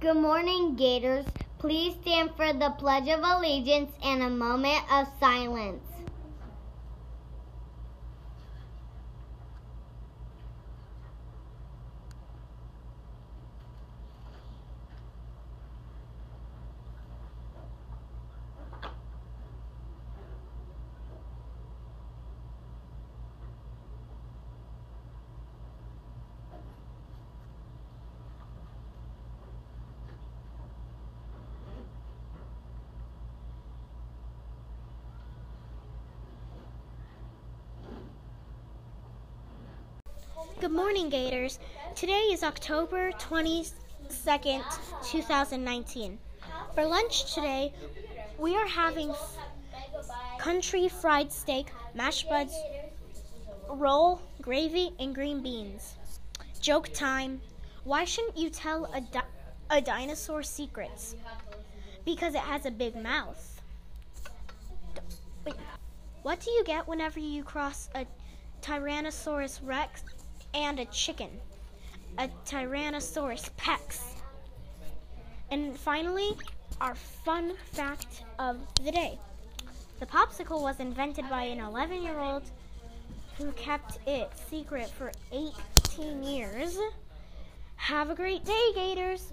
Good morning, Gators. Please stand for the Pledge of Allegiance and a moment of silence. Good morning, Gators. Today is October 22nd, 2019. For lunch today, we are having country fried steak, mashed buds, roll, gravy, and green beans. Joke time. Why shouldn't you tell a, di- a dinosaur secrets? Because it has a big mouth. What do you get whenever you cross a Tyrannosaurus Rex and a chicken? A Tyrannosaurus Pex. And finally, our fun fact of the day. The popsicle was invented by an 11 year old who kept it secret for 18 years. Have a great day, Gators!